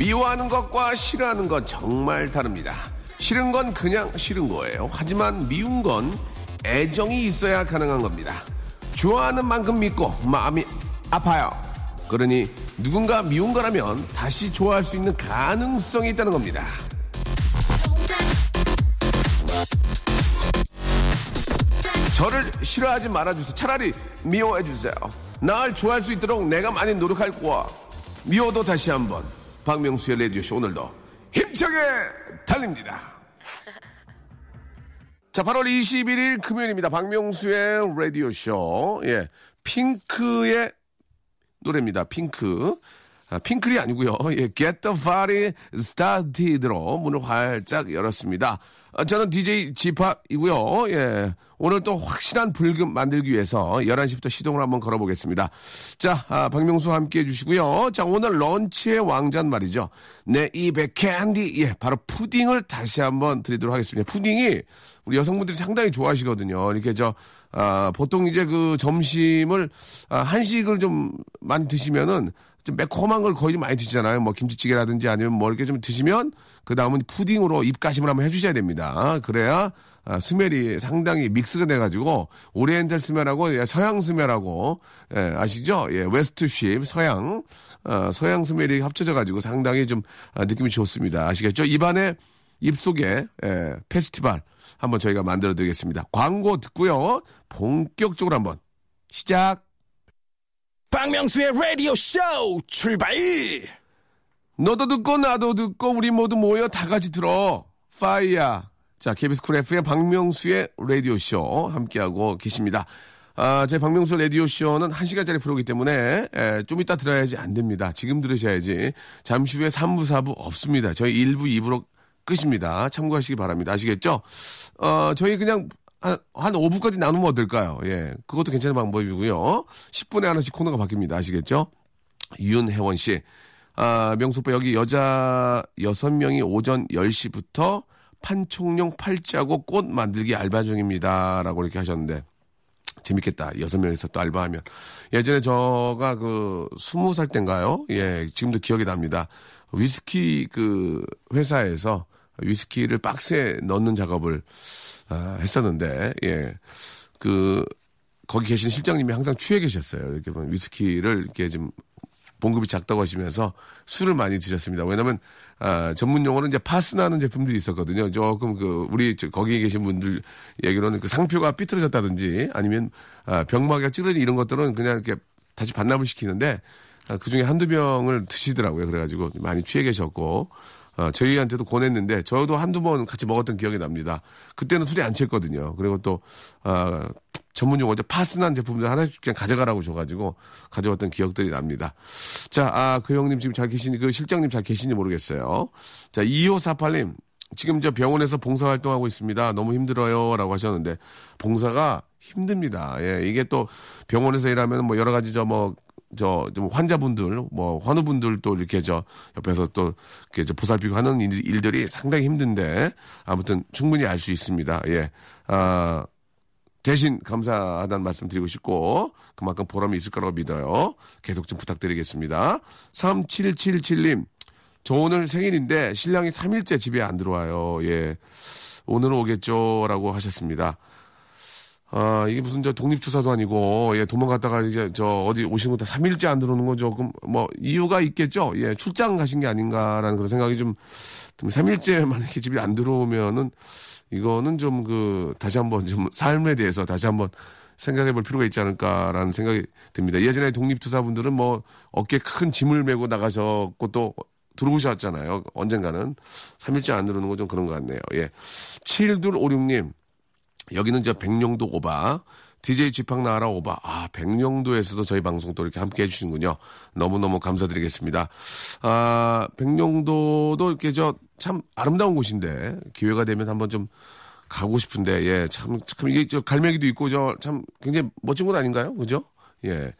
미워하는 것과 싫어하는 건 정말 다릅니다. 싫은 건 그냥 싫은 거예요. 하지만 미운 건 애정이 있어야 가능한 겁니다. 좋아하는 만큼 믿고 마음이 아파요. 그러니 누군가 미운 거라면 다시 좋아할 수 있는 가능성이 있다는 겁니다. 저를 싫어하지 말아주세요. 차라리 미워해주세요. 날 좋아할 수 있도록 내가 많이 노력할 거야. 미워도 다시 한번. 박명수의 레디오쇼 오늘도 힘차게 달립니다. 자, 8월 21일 금요일입니다. 박명수의 라디오쇼. 예. 핑크의 노래입니다. 핑크. 아, 핑클이 아니고요. 예, Get the Party Started로 문을 활짝 열었습니다. 아, 저는 DJ 지팝이고요. 예. 오늘 또 확실한 불금 만들기 위해서 11시부터 시동을 한번 걸어보겠습니다. 자, 아, 박명수와 함께 해주시고요. 자, 오늘 런치의 왕자는 말이죠. 내 입에 캔디, 예, 바로 푸딩을 다시 한번 드리도록 하겠습니다. 푸딩이 우리 여성분들이 상당히 좋아하시거든요. 이렇게 저, 아, 보통 이제 그 점심을, 아, 한식을 좀 많이 드시면은 좀 매콤한 걸 거의 많이 드시잖아요. 뭐 김치찌개라든지 아니면 뭐 이렇게 좀 드시면 그 다음은 푸딩으로 입가심을 한번 해주셔야 됩니다. 그래야 아, smell이 상당히 믹스가 돼가지고 Oriental smell하고 예, 서양 smell하고 예, 아시죠? 예, west 쉽 서양 어, 서양 smell이 합쳐져가지고 상당히 좀 아, 느낌이 좋습니다. 아시겠죠? 입안에 입속에 예, 페스티벌 한번 저희가 만들어드리겠습니다. 광고 듣고요. 본격적으로 한번 시작. 박명수의 라디오 쇼 출발! 너도 듣고 나도 듣고 우리 모두 모여 다 같이 들어. 파이야. 자, KBS 쿨 FM 박명수의 라디오 쇼 함께하고 계십니다. 아, 제 박명수 라디오 쇼는 1시간짜리 프로기 때문에 에, 좀 이따 들어야지 안 됩니다. 지금 들으셔야지. 잠시 후에 3부, 4부 없습니다. 저희 1부, 2부로 끝입니다. 참고하시기 바랍니다. 아시겠죠? 어, 저희 그냥 한, 한 5부까지 나누면 어떨까요? 예. 그것도 괜찮은 방법이고요. 10분에 하나씩 코너가 바뀝니다. 아시겠죠? 윤혜원 씨. 아, 명수빠 여기 여자 6명이 오전 10시부터 판촉용 팔자고 꽃 만들기 알바 중입니다. 라고 이렇게 하셨는데. 재밌겠다. 여섯 명이서 또 알바하면. 예전에 저가 그 스무 살 땐가요? 예, 지금도 기억이 납니다. 위스키 그 회사에서 위스키를 박스에 넣는 작업을 아, 했었는데, 예. 그, 거기 계신 실장님이 항상 취해 계셨어요. 이렇게 보면 위스키를 이렇게 좀 봉급이 작다고 하시면서 술을 많이 드셨습니다. 왜냐면, 아, 전문 용어는 이제 파스나는 제품들이 있었거든요. 조금 그, 우리 저 거기에 계신 분들 얘기로는 그 상표가 삐뚤어졌다든지 아니면, 아, 병마가 찌르지 이런 것들은 그냥 이렇게 다시 반납을 시키는데, 아, 그 중에 한두 병을 드시더라고요. 그래가지고 많이 취해 계셨고, 어, 저희한테도 권했는데 저도 한두 번 같이 먹었던 기억이 납니다. 그때는 술이 안 취했거든요. 그리고 또 어, 전문 용어죠. 파스난 제품들 하나씩 그냥 가져가라고 줘가지고 가져왔던 기억들이 납니다. 자, 아, 그 형님 지금 잘 계시니, 그 실장님 잘 계시니 모르겠어요. 자, 2548님. 지금 저 병원에서 봉사활동하고 있습니다. 너무 힘들어요. 라고 하셨는데, 봉사가 힘듭니다. 예, 이게 또 병원에서 일하면 뭐 여러 가지 저 뭐 저, 좀 환자분들, 뭐, 환우분들 또 이렇게 저, 옆에서 또, 이렇게 저 보살피고 하는 일, 들이 상당히 힘든데, 아무튼 충분히 알 수 있습니다. 예. 아, 대신 감사하다는 말씀 드리고 싶고, 그만큼 보람이 있을 거라고 믿어요. 계속 좀 부탁드리겠습니다. 3777님, 저 오늘 생일인데, 신랑이 3일째 집에 안 들어와요. 예. 오늘 오겠죠? 라고 하셨습니다. 아, 이게 무슨 저 독립투사도 아니고, 예, 도망갔다가 이제 저 어디 오신 것도 3일째 안 들어오는 건 조금 뭐 이유가 있겠죠? 예, 출장 가신 게 아닌가라는 그런 생각이 좀, 좀 3일째 만약에 집에 안 들어오면은 이거는 좀 그, 다시 한번 좀 삶에 대해서 다시 한번 생각해 볼 필요가 있지 않을까라는 생각이 듭니다. 예전에 독립투사분들은 뭐 어깨 큰 짐을 메고 나가셨고 또 들어오셨잖아요. 언젠가는. 3일째 안 들어오는 건 좀 그런 것 같네요. 예. 7256님. 여기는 저 백령도 오바. DJ 지팡 나라 오바. 아, 백령도에서도 저희 방송 또 이렇게 함께 해주시는군요. 너무너무 감사드리겠습니다. 아, 백령도도 이렇게 저 참 아름다운 곳인데 기회가 되면 한번 좀 가고 싶은데, 예, 참, 참 이게 저 갈매기도 있고 저 참 굉장히 멋진 곳 아닌가요? 그죠? 예.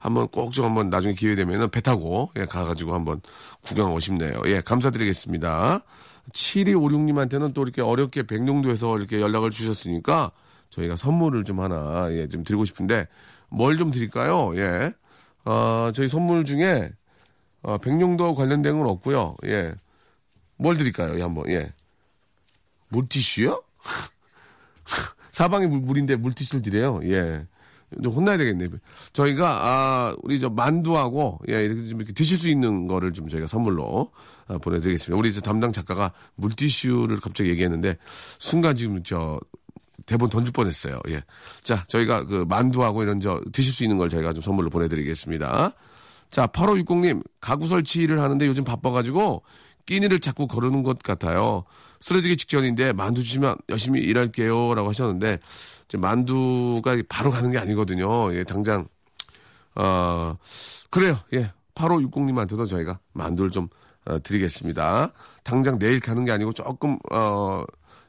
한번 꼭 좀 한번 나중에 기회 되면은 배 타고, 예, 가가지고 한번 구경하고 싶네요. 예, 감사드리겠습니다. 7256님한테는 또 이렇게 어렵게 백령도에서 이렇게 연락을 주셨으니까 저희가 선물을 좀 하나, 예, 좀 드리고 싶은데 뭘 좀 드릴까요? 예. 어, 저희 선물 중에 어, 백령도 관련된 건 없고요. 예. 뭘 드릴까요? 예, 한번, 예. 물티슈요? 사방에 물, 물인데 물티슈를 드려요. 예. 좀 혼나야 되겠네. 저희가, 아, 우리 저 만두하고, 예, 이렇게 좀 이렇게 드실 수 있는 거를 좀 저희가 선물로 아, 보내드리겠습니다. 우리 담당 작가가 물티슈를 갑자기 얘기했는데, 순간 지금 저, 대본 던질 뻔했어요. 예. 자, 저희가 그 만두하고 이런 저 드실 수 있는 걸 저희가 좀 선물로 보내드리겠습니다. 자, 8560님, 가구 설치를 하는데 요즘 바빠가지고 끼니를 자꾸 거르는 것 같아요. 쓰러지기 직전인데 만두 주시면 열심히 일할게요. 라고 하셨는데, 만두가 바로 가는 게 아니거든요. 예, 당장, 어, 그래요. 예. 8560님한테도 저희가 만두를 좀 어, 드리겠습니다. 당장 내일 가는 게 아니고 조금, 어,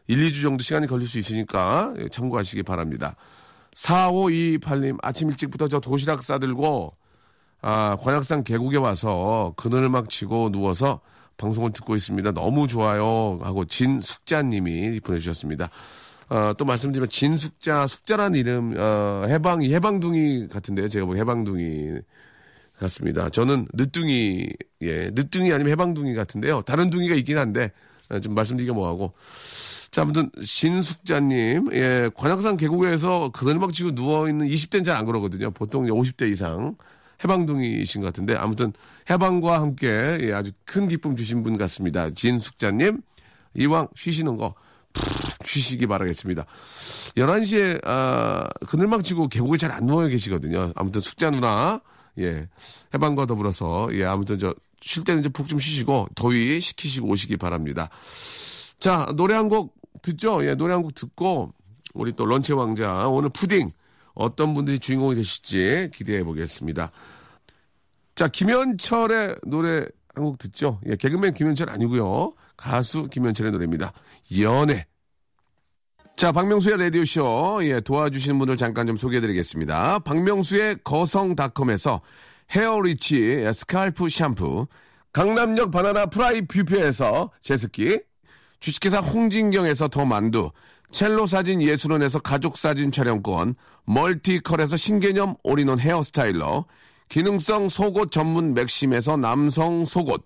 1, 2주 정도 시간이 걸릴 수 있으니까 예, 참고하시기 바랍니다. 4528님, 아침 일찍부터 저 도시락 싸들고, 아, 관악산 계곡에 와서 그늘막 치고 누워서 방송을 듣고 있습니다. 너무 좋아요. 하고 진숙자님이 보내주셨습니다. 어, 또 말씀드리면 진숙자, 숙자란 이름, 어, 해방이, 해방둥이 같은데요. 제가 보기 해방둥이 같습니다. 저는 늦둥이, 예, 늦둥이 아니면 해방둥이 같은데요. 다른 둥이가 있긴 한데, 어, 좀 말씀드리기가 뭐하고. 자, 아무튼, 신숙자님, 예, 관악산 계곡에서 그늘막 치고 누워있는 20대는 잘 안 그러거든요. 보통 50대 이상. 해방둥이신 것 같은데, 아무튼, 해방과 함께, 예, 아주 큰 기쁨 주신 분 같습니다. 진숙자님, 이왕 쉬시는 거, 푹 쉬시기 바라겠습니다. 11시에, 아, 그늘막 치고 계곡에 잘 안 누워 계시거든요. 아무튼 숙자 누나, 예, 해방과 더불어서, 예, 아무튼 저, 쉴 때는 이제 푹 좀 쉬시고, 더위 식히시고 오시기 바랍니다. 자, 노래 한 곡 듣죠? 예, 노래 한 곡 듣고, 우리 또 런치 왕자, 오늘 푸딩, 어떤 분들이 주인공이 되실지 기대해 보겠습니다. 자, 김현철의 노래 한 곡 듣죠? 예, 개그맨 김현철 아니고요 가수 김현철의 노래입니다. 연애. 자, 박명수의 라디오쇼. 예, 도와주시는 분들 잠깐 좀 소개해 드리겠습니다. 박명수의 거성닷컴에서 헤어리치 스칼프 샴푸. 강남역 바나나 프라이 뷔페에서 제습기. 주식회사 홍진경에서 더 만두. 첼로 사진 예술원에서 가족 사진 촬영권. 멀티컬에서 신개념 all-in-one hair styler. 기능성 속옷 전문 맥심에서 남성 속옷.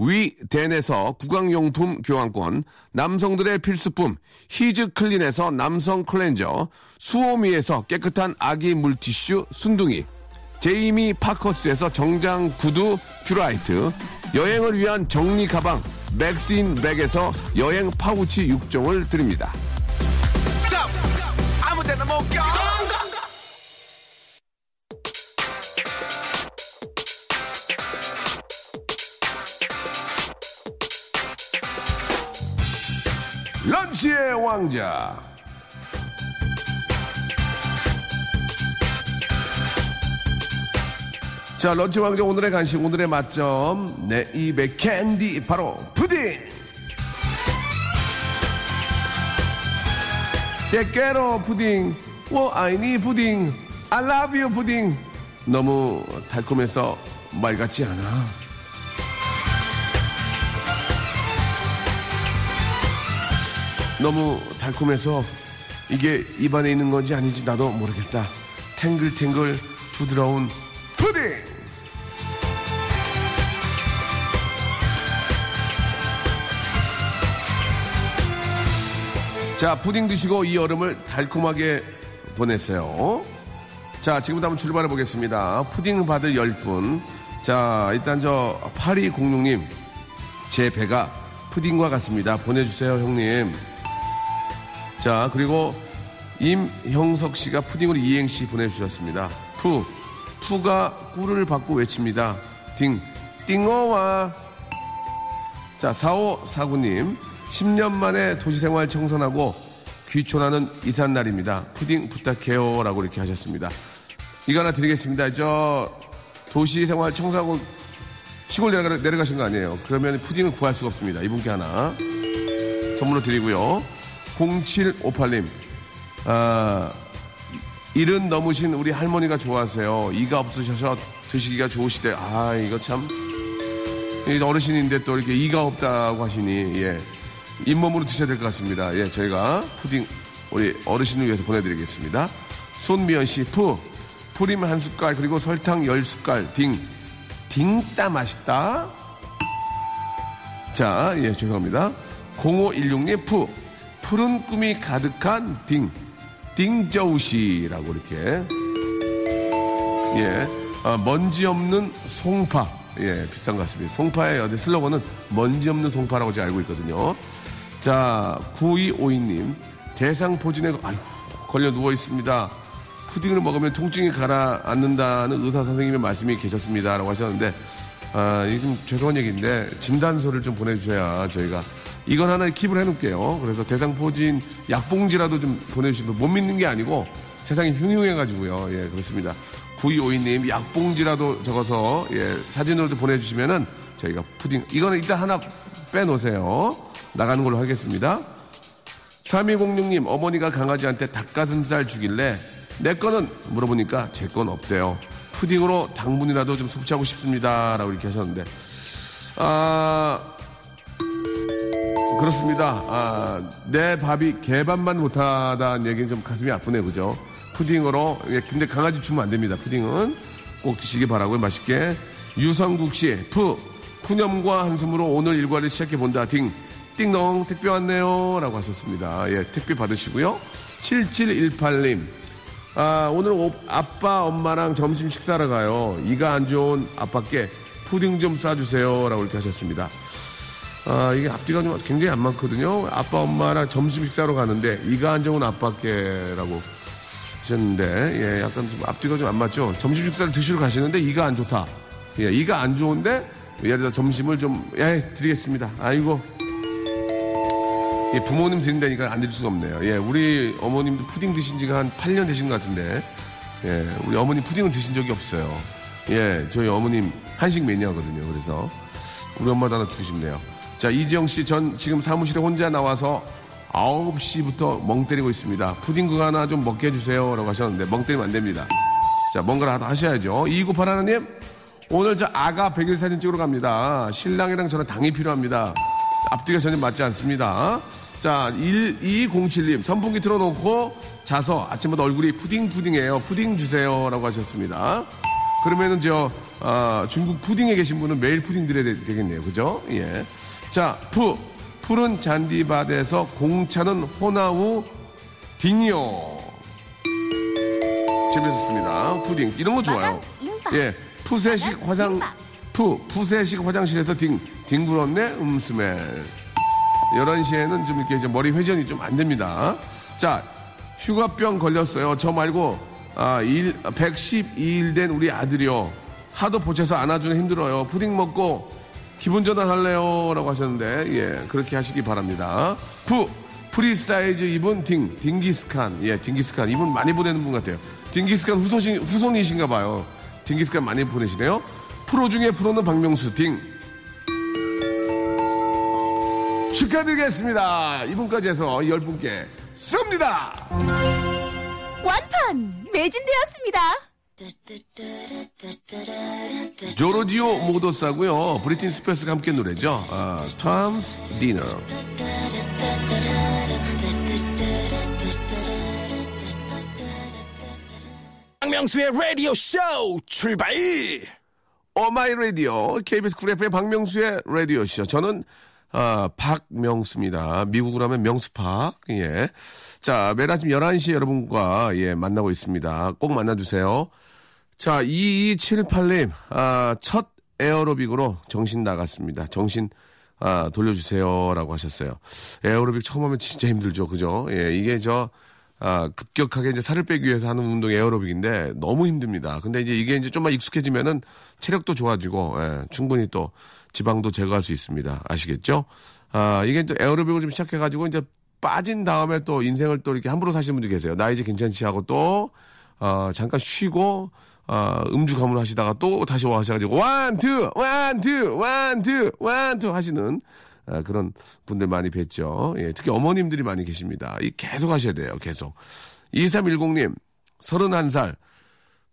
위덴에서 구강용품 교환권, 남성들의 필수품 히즈 클린에서 남성 클렌저, 수오미에서 깨끗한 아기 물티슈 순둥이, 제이미 파커스에서 정장 구두 큐라이트, 여행을 위한 정리 가방 맥스인 백에서 여행 파우치 6종을 드립니다. 아무 데나 못 가. 런치의 왕자. 자, 런치 왕자 오늘의 간식, 오늘의 맛점. 내 입의 캔디, 바로 푸딩! 때깨로 푸딩, 我爱你 푸딩, you 푸딩. 너무 달콤해서 말 같지 않아. 너무 달콤해서 이게 입안에 있는 건지 아닌지 나도 모르겠다. 탱글탱글 부드러운 푸딩! 자, 푸딩 드시고 이 여름을 달콤하게 보내세요. 자, 지금부터 한번 출발해 보겠습니다. 푸딩 받을 10분. 자, 일단 저 8206님. 제 배가 푸딩과 같습니다. 보내주세요, 형님. 자, 그리고 임형석 씨가 푸딩으로 이행시 보내주셨습니다. 푸, 푸가 꿀을 받고 외칩니다. 딩, 띵어와. 자, 4549님. 10년 만에 도시생활 청산하고 귀촌하는 이삿날입니다. 푸딩 부탁해요. 라고 이렇게 하셨습니다. 이거 하나 드리겠습니다. 저 도시생활 청산하고 시골 내려가, 내려가신 거 아니에요. 그러면 푸딩을 구할 수가 없습니다. 이분께 하나 선물로 드리고요. 0758님, 아, 일은 넘으신 우리 할머니가 좋아하세요. 이가 없으셔서 드시기가 좋으시대. 아, 이거 참. 어르신인데 또 이렇게 이가 없다고 하시니, 예. 잇몸으로 드셔야 될 것 같습니다. 예, 저희가 푸딩 우리 어르신을 위해서 보내드리겠습니다. 손미연 씨, 푸. 프림 한 숟갈, 그리고 설탕 열 숟갈, 딩. 딩따 맛있다. 자, 예, 죄송합니다. 0516님, 푸. 푸른 꿈이 가득한 딩. 딩저우시라고 이렇게. 예. 아, 먼지 없는 송파. 예, 비싼 것 같습니다. 송파의 어제 슬로건은 먼지 없는 송파라고 제가 알고 있거든요. 자, 9252님. 대상포진에, 아휴, 걸려 누워 있습니다. 푸딩을 먹으면 통증이 가라앉는다는 의사 선생님의 말씀이 계셨습니다. 라고 하셨는데, 아, 이게 좀 죄송한 얘기인데, 진단서를 좀 보내주셔야 저희가 이건 하나 킵을 해놓을게요. 그래서 대상 포진 약봉지라도 좀 보내주시면 못 믿는 게 아니고 세상이 흉흉해가지고요. 예, 그렇습니다. 9252님 약봉지라도 적어서 예, 사진으로 도 보내주시면은 저희가 푸딩, 이거는 일단 하나 빼놓으세요. 나가는 걸로 하겠습니다. 3206님, 어머니가 강아지한테 닭가슴살 주길래 내 거는 물어보니까 제 건 없대요. 푸딩으로 당분이라도 좀 섭취하고 싶습니다. 라고 이렇게 하셨는데. 아, 그렇습니다. 아, 내 밥이 개밥만 못하다는 얘기는 좀 가슴이 아프네요. 그죠? 푸딩으로. 예, 근데 강아지 주면 안 됩니다. 푸딩은. 꼭 드시기 바라고요. 맛있게. 유성국 씨, 푸. 푸념과 한숨으로 오늘 일과를 시작해 본다. 딩. 띵동 택배 왔네요. 라고 하셨습니다. 예, 택배 받으시고요. 7718님. 아, 오늘 오, 아빠, 엄마랑 점심 식사하러 가요. 이가 안 좋은 아빠께 푸딩 좀 싸주세요. 라고 이렇게 하셨습니다. 아, 이게 앞뒤가 좀 굉장히 안 많거든요. 아빠, 엄마랑 점심 식사로 가는데, 이가 안 좋은 아빠께라고 하셨는데, 예, 약간 좀 앞뒤가 좀 안 맞죠? 점심 식사를 드시러 가시는데, 이가 안 좋다. 예, 이가 안 좋은데, 예를 들어 점심을 좀, 예, 드리겠습니다. 아이고. 예, 부모님 드린다니까 안 드릴 수가 없네요. 예, 우리 어머님도 푸딩 드신 지가 한 8년 되신 것 같은데, 예, 우리 어머님 푸딩을 드신 적이 없어요. 예, 저희 어머님 한식 매니아거든요. 그래서 우리 엄마도 하나 주고 싶네요. 자, 이지영 씨, 전 지금 사무실에 혼자 나와서 9시부터 멍 때리고 있습니다. 푸딩 그거 하나 좀 먹게 해주세요. 라고 하셨는데, 멍 때리면 안 됩니다. 자, 뭔가를 하셔야죠. 2981님, 오늘 저 아가 백일 사진 찍으러 갑니다. 신랑이랑 저는 당이 필요합니다. 앞뒤가 전혀 맞지 않습니다. 자, 1207님, 선풍기 틀어놓고 자서 아침마다 얼굴이 푸딩푸딩해요. 푸딩 주세요. 라고 하셨습니다. 그러면은 저, 어, 중국 푸딩에 계신 분은 매일 푸딩 드려야 되 겠네요. 그죠? 예. 자, 푸. 푸른 잔디밭에서 공차는 호나우 딩이요. 재밌었습니다. 푸딩. 이런 거 좋아요. 예. 푸세식 화장, 푸. 푸세식 화장실에서 딩. 딩 불었네? 음 smell. 11시에는 좀 이렇게 이제 머리 회전이 좀 안 됩니다. 자, 휴가병 걸렸어요. 저 말고, 아, 일, 112일 된 우리 아들이요. 하도 보채서 안아주는 힘들어요. 푸딩 먹고 기분 전환할래요? 라고 하셨는데, 예, 그렇게 하시기 바랍니다. 푸, 프리사이즈 입은 딩, 딩기스칸. 예, 딩기스칸. 이분 많이 보내는 분 같아요. 딩기스칸 후손이, 후손이신가 봐요. 딩기스칸 많이 보내시네요. 프로 중에 프로는 박명수, 딩. 축하드리겠습니다. 이분까지 해서 10분께 쏩니다! 완판! 매진되었습니다. 조르지오 모도사고요. 브리틴 스페스가 함께 노래죠. 아, 디너. 박명수의 라디오 쇼 출발! Oh my 라디오 KBS 쿨 FM 박명수의 라디오 쇼. 저는 아, 박명수입니다. 미국으로 하면 명수팍. 예. 자, 매일 아침 11시에 여러분과, 예, 만나고 있습니다. 꼭 만나주세요. 자, 2278님, 아, 첫 에어로빅으로 정신 나갔습니다. 정신, 아, 돌려주세요. 라고 하셨어요. 에어로빅 처음 하면 진짜 힘들죠. 그죠? 예, 이게 저, 아, 급격하게 이제 살을 빼기 위해서 하는 운동이 에어로빅인데 너무 힘듭니다. 근데 이제 이게 이제 좀만 익숙해지면은 체력도 좋아지고, 예, 충분히 또 지방도 제거할 수 있습니다. 아시겠죠? 아, 이게 또 에어로빅을 좀 시작해가지고 이제 빠진 다음에 또 인생을 또 이렇게 함부로 사시는 분들 계세요. 나 이제 괜찮지 하고 또, 어, 잠깐 쉬고, 어, 음주 가무를 하시다가 또 다시 와셔가지고, one, two, one, two, one, two, one, two 하시는, 아, 그런 분들 많이 뵀죠. 예, 특히 어머님들이 많이 계십니다. 이 계속 하셔야 돼요. 계속. 2310님, 31살.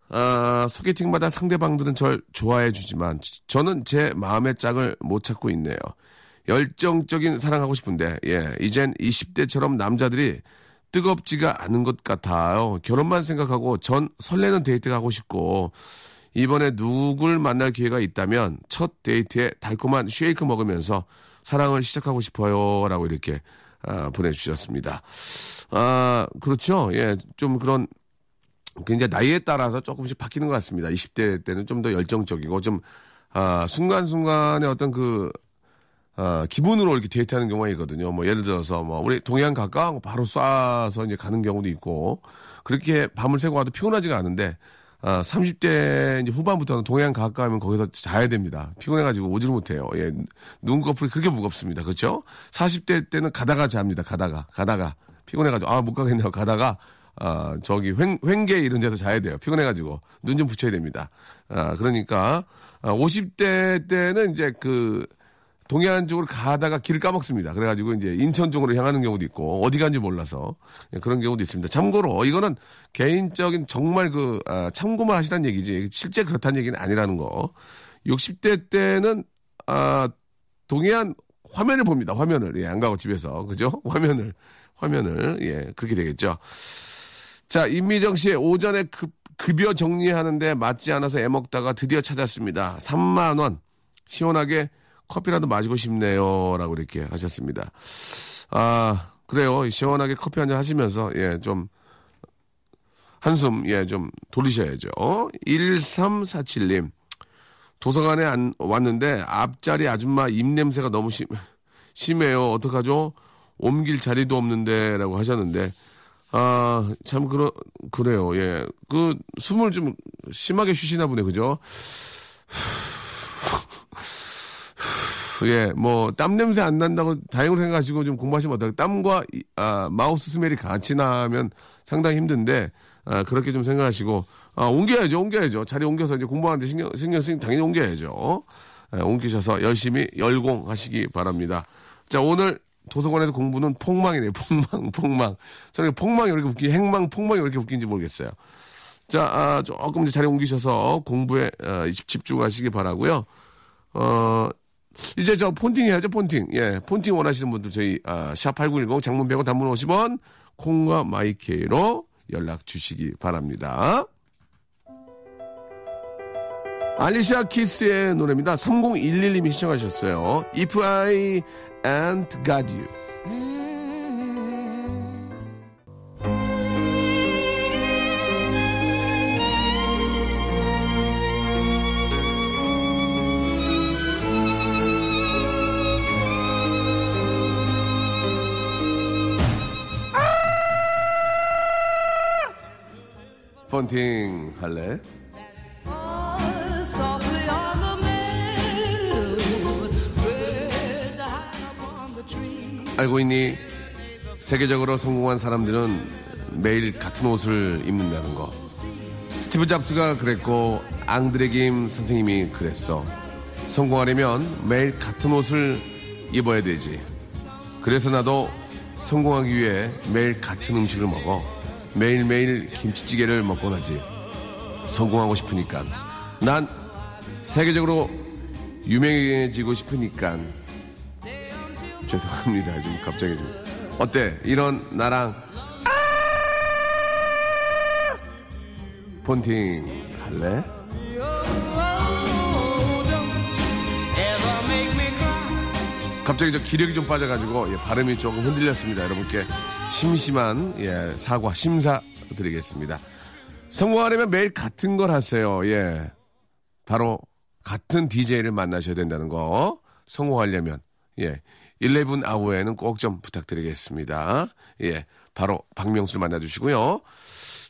아, 소개팅마다 상대방들은 절 좋아해 주지만 저는 제 마음의 짝을 못 찾고 있네요. 열정적인 사랑하고 싶은데 예, 이젠 20대처럼 남자들이 뜨겁지가 않은 것 같아요. 결혼만 생각하고 전 설레는 데이트 가고 싶고 이번에 누굴 만날 기회가 있다면 첫 데이트에 달콤한 쉐이크 먹으면서 사랑을 시작하고 싶어요. 라고 이렇게 아, 보내주셨습니다. 아, 그렇죠. 예, 좀 그런 굉장히 나이에 따라서 조금씩 바뀌는 것 같습니다. 20대 때는 좀 더 열정적이고 좀 아, 순간순간의 어떤 그 아, 기분으로 이렇게 데이트하는 경우가 있거든요. 뭐 예를 들어서 뭐 우리 동해안 갈까? 바로 쏴서 이제 가는 경우도 있고 그렇게 밤을 새고 와도 피곤하지가 않은데 아, 30대 이제 후반부터는 동해안 가까우면 거기서 자야 됩니다. 피곤해가지고 오지를 못해요. 예. 눈 거풀이 그렇게 무겁습니다. 그렇죠? 40대 때는 가다가 잡니다. 가다가. 가다가. 피곤해가지고, 아, 못 가겠네요. 가다가, 아, 저기, 횡, 횡계 이런 데서 자야 돼요. 피곤해가지고. 눈 좀 붙여야 됩니다. 아, 그러니까, 아, 50대 때는 이제 그, 동해안 쪽으로 가다가 길을 까먹습니다. 그래가지고 이제 인천 쪽으로 향하는 경우도 있고 어디 간지 몰라서 예, 그런 경우도 있습니다. 참고로 이거는 개인적인 정말 그 아, 참고만 하시란 얘기지 실제 그렇다는 얘기는 아니라는 거. 60대 때는 아 동해안 화면을 봅니다. 화면을 예, 안 가고 집에서 그죠? 화면을 화면을 예 그렇게 되겠죠. 자 임미정 씨의 오전에 급 급여 정리하는데 맞지 않아서 애먹다가 드디어 찾았습니다. 3만 원 시원하게 커피라도 마시고 싶네요. 라고 이렇게 하셨습니다. 아, 그래요. 시원하게 커피 한 잔 하시면서, 예, 좀, 한숨, 예, 좀 돌리셔야죠. 1347님. 도서관에 안, 왔는데 앞자리 아줌마 입냄새가 너무 심, 심해요. 어떡하죠? 옮길 자리도 없는데, 라고 하셨는데, 아, 참, 그러, 그래요. 예. 그, 숨을 좀 심하게 쉬시나 보네, 그죠? 예, 뭐, 땀 냄새 안 난다고 다행으로 생각하시고 좀 공부하시면 어떨까요? 땀과, 이, 아, 마우스 스멜이 같이 나면 상당히 힘든데, 아, 그렇게 좀 생각하시고, 아, 옮겨야죠, 옮겨야죠. 자리 옮겨서 이제 공부하는데 신경, 신경 쓰니 당연히 옮겨야죠. 예, 옮기셔서 열심히 열공하시기 바랍니다. 자, 오늘 도서관에서 공부는 폭망이네요. 폭망, 폭망. 저는 폭망이 이렇게 웃기, 행망, 폭망이 이렇게 웃긴지 모르겠어요. 자, 아, 조금 이제 자리 옮기셔서 공부에 아, 집중하시기 바라고요 어, 이제 저 폰팅 해야죠, 폰팅. 예, 폰팅 원하시는 분들 저희 아, 샵8910 장문 100원 단문 50원 콩과 마이케이로 연락 주시기 바랍니다. 알리샤 키스의 노래입니다. 3011님이 시청하셨어요. If I ain't got you. 폰팅 할래? 알고 있니? 세계적으로 성공한 사람들은 매일 같은 옷을 입는다는 거. 스티브 잡스가 그랬고 앙드레 김 선생님이 그랬어. 성공하려면 매일 같은 옷을 입어야 되지. 그래서 나도 성공하기 위해 매일 같은 음식을 먹어. 매일매일 김치찌개를 먹곤 하지. 성공하고 싶으니까. 난 세계적으로 유명해지고 싶으니까. 죄송합니다. 좀 갑자기 좀. 어때? 이런 나랑 아! 폰팅 할래? 갑자기 저 기력이 좀 빠져가지고 예, 발음이 조금 흔들렸습니다. 여러분께 심심한 예, 사과 심사 드리겠습니다. 성공하려면 매일 같은 걸 하세요. 예, 바로 같은 DJ를 만나셔야 된다는 거 성공하려면 예, 11 아워에는 꼭 좀 부탁드리겠습니다. 예, 바로 박명수 만나 주시고요.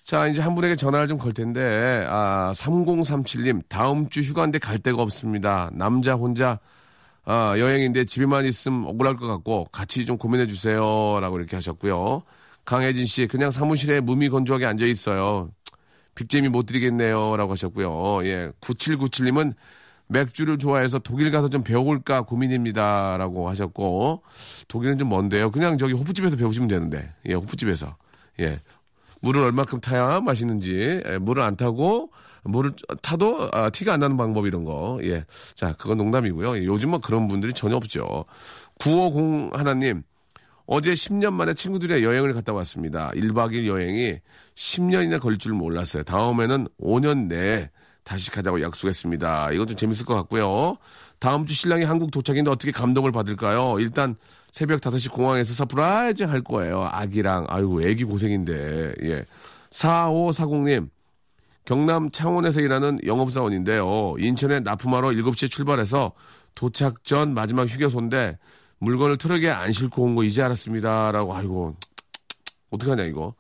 자, 이제 한 분에게 전화를 좀 걸 텐데, 아, 3037님, 다음 주 휴가인데 갈 데가 없습니다. 남자 혼자, 아, 여행인데 집에만 있으면 억울할 것 같고, 같이 좀 고민해 주세요. 라고 이렇게 하셨고요. 강혜진 씨, 그냥 사무실에 무미 건조하게 앉아 있어요. 빅재미 못 드리겠네요. 라고 하셨고요. 예, 9797님은 맥주를 좋아해서 독일 가서 좀 배워볼까 고민입니다. 라고 하셨고, 독일은 좀 먼데요. 그냥 저기 호프집에서 배우시면 되는데, 예, 호프집에서. 예, 물을 얼마큼 타야 맛있는지, 예, 물을 안 타고, 물을 타도 아, 티가 안 나는 방법 이런 거. 예. 자, 그건 농담이고요. 예, 요즘은 그런 분들이 전혀 없죠. 950 하나님, 어제 10년 만에 친구들이랑 여행을 갔다 왔습니다. 1박 2일 여행이 10년이나 걸릴 줄 몰랐어요. 다음에는 5년 내에 다시 가자고 약속했습니다. 이건 좀 재밌을 것 같고요. 다음 주 신랑이 한국 도착인데 어떻게 감동을 받을까요? 일단 새벽 5시 공항에서 surprise 할 거예요. 아기랑. 아이고, 애기 고생인데. 예. 4540님. 경남 창원에서 일하는 영업사원인데요. 인천에 납품하러 7시에 출발해서 도착 전 마지막 휴게소인데 물건을 트럭에 안 싣고 온 거 이제 알았습니다. 라고, 아이고, 어떡하냐, 이거.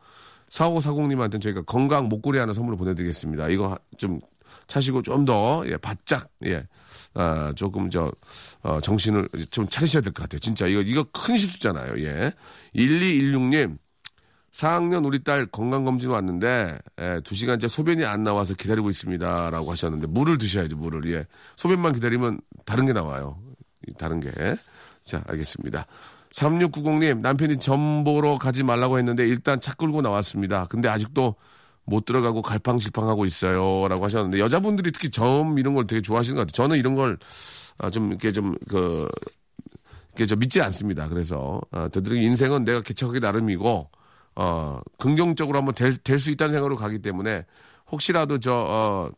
4540님한테는 저희가 건강 목걸이 하나 선물로 보내드리겠습니다. 이거 좀 차시고 좀 더, 예, 바짝, 예, 아, 조금 저, 어, 정신을 좀 차리셔야 될 것 같아요. 진짜. 이거, 이거 큰 실수잖아요. 예. 1216님, 4학년 우리 딸 건강검진 왔는데, 예, 2시간째 소변이 안 나와서 기다리고 있습니다. 라고 하셨는데, 물을 드셔야죠, 물을. 예. 소변만 기다리면 다른 게 나와요. 이 다른 게. 자, 알겠습니다. 3690님, 남편이 점 보러 가지 말라고 했는데, 일단 차 끌고 나왔습니다. 근데 아직도 못 들어가고 갈팡질팡하고 있어요. 라고 하셨는데, 여자분들이 특히 점 이런 걸 되게 좋아하시는 것 같아요. 저는 이런 걸, 아, 좀, 이렇게 좀, 그, 이게 저 믿지 않습니다. 그래서 어, 되도록 인생은 내가 개척하기 나름이고 어, 긍정적으로 한번 될 수 있다는 생각으로 가기 때문에 혹시라도 저 어,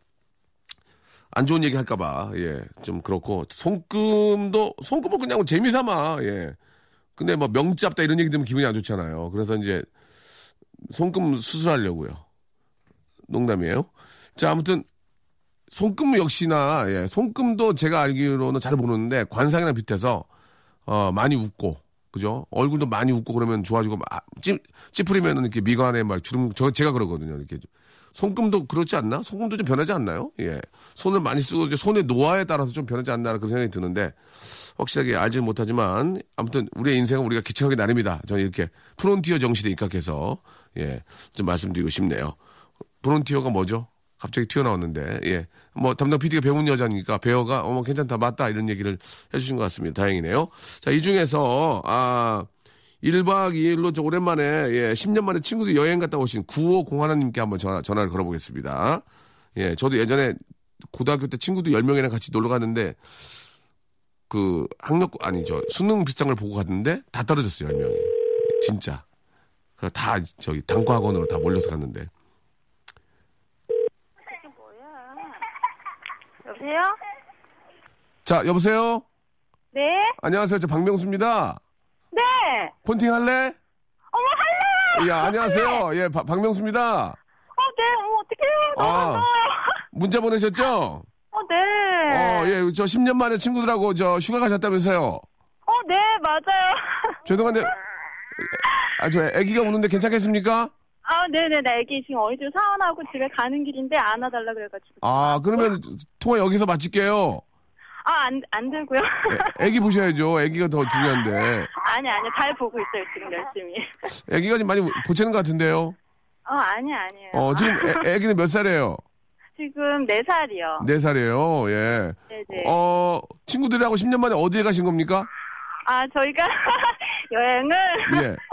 안 좋은 얘기 할까봐 예 좀 그렇고 손금도 손금은 그냥 재미삼아 예 근데 뭐 명잡다 이런 얘기 들으면 기분이 안 좋잖아요. 그래서 이제 손금 수술하려고요. 농담이에요. 자 아무튼 손금 역시나 예, 손금도 제가 알기로는 잘 모르는데 관상이랑 비슷해서 어, 많이 웃고 그죠? 얼굴도 많이 웃고 그러면 좋아지고 막 찌, 찌푸리면은 이렇게 미간에 막 주름 저 제가 그러거든요. 이렇게 손금도 그렇지 않나? 손금도 좀 변하지 않나요? 예. 손을 많이 쓰고 이제 손의 노화에 따라서 좀 변하지 않나 그런 생각이 드는데 확실하게 알지는 못하지만 아무튼 우리의 인생은 우리가 기척하기 나름이다. 저는 이렇게 프론티어 정신에 입각해서 예, 좀 말씀드리고 싶네요. 프론티어가 뭐죠? 갑자기 튀어나왔는데, 예. 뭐, 담당 PD가 배운 여자니까, 배어가, 어머, 괜찮다, 맞다, 이런 얘기를 해주신 것 같습니다. 다행이네요. 자, 이 중에서, 아, 1박 2일로 저 오랜만에, 예, 10년 만에 친구들 여행 갔다 오신 9501님께 한번 전화, 전화를 걸어보겠습니다. 예, 저도 예전에 고등학교 때 친구들 10명이랑 같이 놀러 갔는데, 그, 학력, 아니, 저, 수능 비슷한 걸 보고 갔는데, 다 떨어졌어요, 10명이. 진짜. 그다 저기, 단과학원으로 다 몰려서 갔는데. 여보세요? 자, 여보세요? 네? 안녕하세요. 저 박명수입니다. 네! 폰팅 할래? 어머, 할래요! 예, 안녕하세요. 예, 바- 박명수입니다. 어, 네, 어머, 어떡해요. 너무 아. 반가워요. 문자 보내셨죠? 어, 네. 어, 예, 저 10년 만에 친구들하고 저 휴가 가셨다면서요. 어, 네, 맞아요. 죄송한데, 아, 저 애기가 우는데 괜찮겠습니까? 아, 네네, 나 애기 지금 어린이집 사원하고 집에 가는 길인데 안아달라 그래가지고. 아, 그러면 통화 여기서 마칠게요. 아, 안, 안 들고요. 애, 애기 보셔야죠. 애기가 더 중요한데. 아니, 아니, 잘 보고 있어요, 지금 열심히. 애기가 좀 많이 보채는 것 같은데요. 어, 아니, 아니에요. 어, 지금 애, 애기는 몇 살이에요? 지금 네살이요 네 살이에요. 예. 네네. 어, 친구들하고 10년 만에 어디에 가신 겁니까? 아, 저희가 여행을. 예.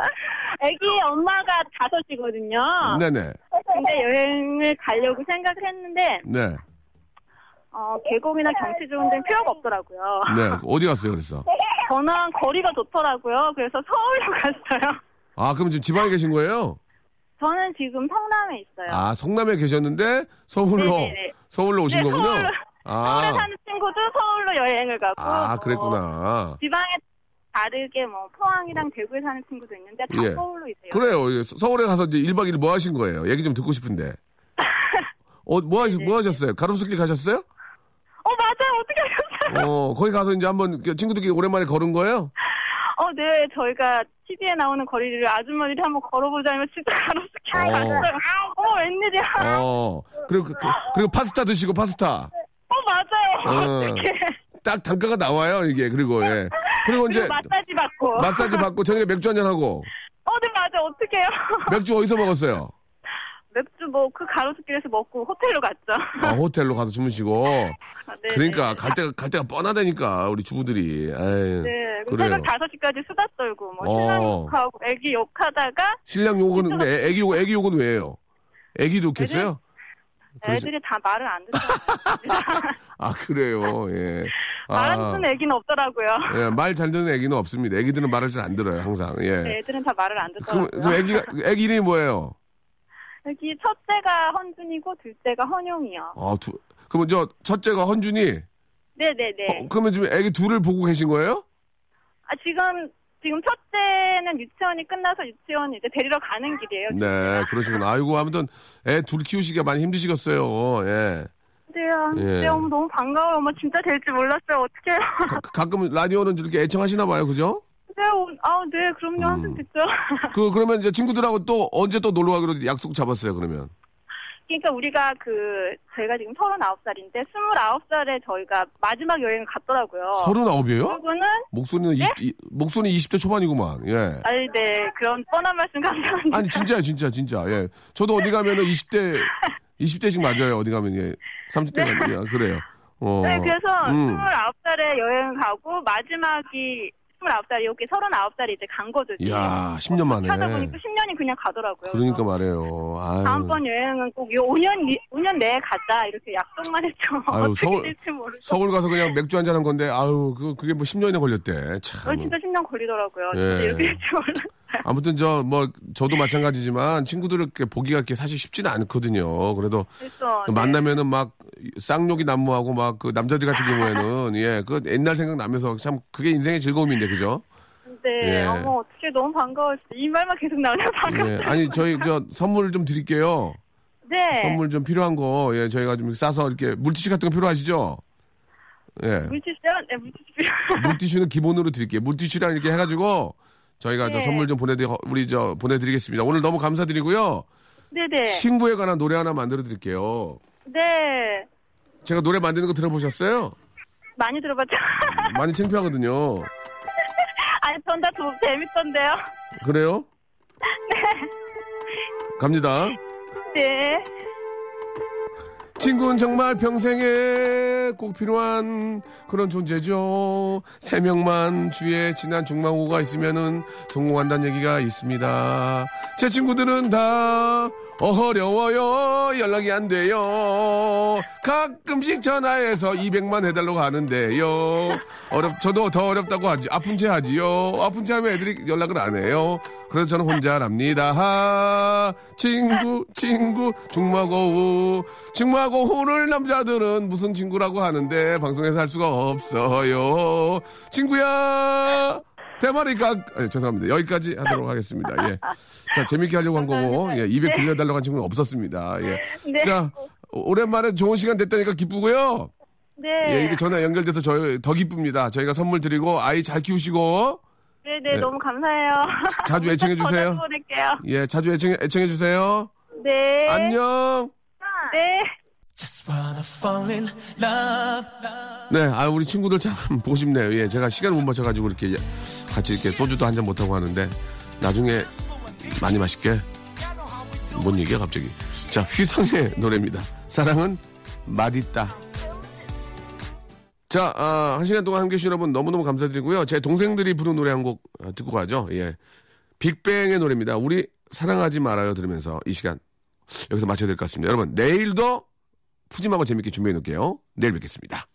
애기 엄마가 다섯이거든요. 네네. 근데 여행을 가려고 생각을 했는데, 네. 어, 계곡이나 경치 좋은 데는 필요가 없더라고요. 네. 어디 갔어요, 그래서? 저는 거리가 좋더라고요. 그래서 서울로 갔어요. 아, 그럼 지금 지방에 계신 거예요? 저는 지금 성남에 있어요. 아, 성남에 계셨는데 서울로 네네네. 서울로 오신 네, 거군요. 서울로. 아, 서울에 사는 친구도 서울로 여행을 가고. 아, 어, 그랬구나. 지방에 다르게 뭐 포항이랑 대구에 사는 친구도 있는데 다 예. 서울로 있어요. 그래요. 예, 서- 서울에 가서 이제 1박 2일 뭐 하신 거예요? 얘기 좀 듣고 싶은데. 어, 뭐, 하셨, 뭐 하셨어요? 가로수길 가셨어요? 어 맞아요. 어떻게 하셨어요? 어, 거기 가서 이제 한번 그 친구들끼리 오랜만에 걸은 거예요? 어, 네. 저희가 TV에 나오는 거리를 아주머니를 한번 걸어보자면 진짜 가로수길 어. 갔어요. 어머 웬일이야. 어. 그리고, 그, 그리고 파스타 드시고 파스타. 어 맞아요. 어. 어떻게? 딱 단가가 나와요, 이게. 그리고, 예. 그리고 이제 마사지 받고. 마사지 받고 저녁에 맥주 한잔 하고. 어, 네 맞아. 어떡해요? 맥주 어디서 먹었어요? 맥주 뭐 그 가로수길에서 먹고 호텔로 갔죠. 아, 호텔로 가서 주무시고. 아, 네, 그러니까 네. 갈 때가 갈 때가 뻔하다니까 우리 주부들이. 에이, 네. 그래요. 새벽 5시까지 수다 떨고 뭐 어. 신랑 욕하고 애기 욕하다가 신랑 욕은 근데 애- 애기 욕 애기 욕은 왜요? 애기도 욕했어요? 애들이 다 말을 안 듣더라고요. 아 그래요. 예. 말안 아, 듣는 애기는 없더라고요. 예, 말 잘 듣는 애기는 없습니다. 애기들은 말을 잘 안 들어요, 항상. 예. 네, 애들은 다 말을 안 듣더라고요. 그럼 애기가 애기 이름이 뭐예요? 여기 첫째가 헌준이고 둘째가 헌용이요. 아, 두, 그러면 저 첫째가 헌준이. 네네네. 어, 그러면 지금 애기 둘을 보고 계신 거예요? 아, 지금, 지금 첫째는 유치원이 끝나서 유치원 이제 데리러 가는 길이에요. 네, 그러시구나. 아이고, 아무튼 애 둘 키우시기가 많이 힘드시겠어요. 예. 네요. 예. 네, 어머, 너무 반가워요. 엄마 진짜 될 줄 몰랐어요. 어떡해요. 가, 가끔 라디오는 이렇게 애청하시나 봐요, 그죠? 네, 어, 아, 네, 그럼요. 음. 항상 듣죠. 그 그러면 이제 친구들하고 또 언제 또 놀러 가기로 약속 잡았어요, 그러면. 그러니까 우리가 그, 저희가 지금 39살인데, 29살에 저희가 마지막 여행을 갔더라고요. 서른아홉이에요? 그리고는, 목소리는 20, 목소리 20대 초반이구만. 예. 아니, 네, 그런 뻔한 말씀 감사합니다. 아니 진짜야 진짜 진짜 예 저도 어디 가면은 20대 20대씩 맞아요 어디 가면 예 30대가 예, 그래요 어 네, 그래서 음. 29살에 여행 가고, 마지막이 29살이 여기 39살이 이제 간 거죠. 이야 10년 만에 하다 보니까 10년이 그냥 가더라고요. 그러니까 말해요 아유 다음번 여행은 꼭요 5년, 5년 내에 가자. 이렇게 약속만 했죠. 아유, 서울-. 서울 가서 그냥 맥주 한잔 한 건데 아유 그 그게 뭐 10년이나 걸렸대 어, 참 진짜 10년 걸리더라고요. 예. 진짜 이렇게 몰랐어요. 아무튼 저 뭐 저도 마찬가지지만 친구들을 보기가 이렇게 사실 쉽지는 않거든요 그래도 그래서 그 만나면은 막 쌍욕이 난무하고 막 그 남자들 같은 경우에는 예 그 옛날 생각 나면서 참 그게 인생의 즐거움인데 그죠? 네, 예. 어머 어떻게 너무 반가웠어. 이 말만 계속 나오네요. 반갑. 예 아니 저희 저 선물 좀 드릴게요. 네. 선물 좀 필요한 거, 예, 저희가 좀 싸서 이렇게 물티슈 같은 거 필요하시죠? 예. 물티슈요? 네, 물티슈. 물티슈는 기본으로 드릴게요. 물티슈랑 이렇게 해가지고 저희가 저 네. 선물 좀 보내드, 우리 저 보내드리겠습니다. 오늘 너무 감사드리고요. 네네. 친구에 관한 노래 하나 만들어 드릴게요. 네. 제가 노래 만드는 거 들어보셨어요? 많이 들어봤죠? 많이 창피하거든요. 아니, 전다 재밌던데요. 그래요? 갑니다. 네. 친구는 정말 평생에 꼭 필요한 그런 존재죠. 세 명만 주위에 친한 중망호가 있으면은 성공한다는 얘기가 있습니다. 제 친구들은 다 어려워요. 연락이 안 돼요. 가끔씩 전화해서 200만 해달라고 하는데요. 어렵, 저도 더 어렵다고 하지. 아픈 채 하지요. 아픈 채 하면 애들이 연락을 안 해요. 그래서 저는 혼자랍니다. 하, 친구, 친구, 중마고우. 중마고우를 남자들은 무슨 친구라고 하는데 방송에서 할 수가 없어요. 친구야! 대마리가, 아, 죄송합니다. 여기까지 하도록 하겠습니다. 예. 자, 재밌게 하려고 한 거고, 예, 200 빌려달라고 한 친구는 없었습니다. 예. 네. 자, 오랜만에 좋은 시간 됐다니까 기쁘고요. 네. 예, 이게 전화 연결돼서 저희 더 기쁩니다. 저희가 선물 드리고 아이 잘 키우시고 네네, 네. 너무 감사해요. 자주 애청해 주세요. 예, 자주 애청해, 애청해 주세요. 네. 안녕. 네. 네, 아 우리 친구들 참 보고 싶네요. 예, 제가 시간을 못 맞춰가지고 이렇게 같이 이렇게 소주도 한 잔 못 하고 하는데 나중에 많이 마실게. 뭔 얘기야 갑자기? 자, 휘성의 노래입니다. 사랑은 맛있다. 자, 아, 한 시간 동안 함께 해주신 여러분 너무너무 감사드리고요. 제 동생들이 부른 노래 한곡 아, 듣고 가죠. 예. 빅뱅의 노래입니다. 우리 사랑하지 말아요 들으면서 이 시간 여기서 마쳐야 될 것 같습니다. 여러분, 내일도 푸짐하고 재밌게 준비해 놓을게요. 내일 뵙겠습니다.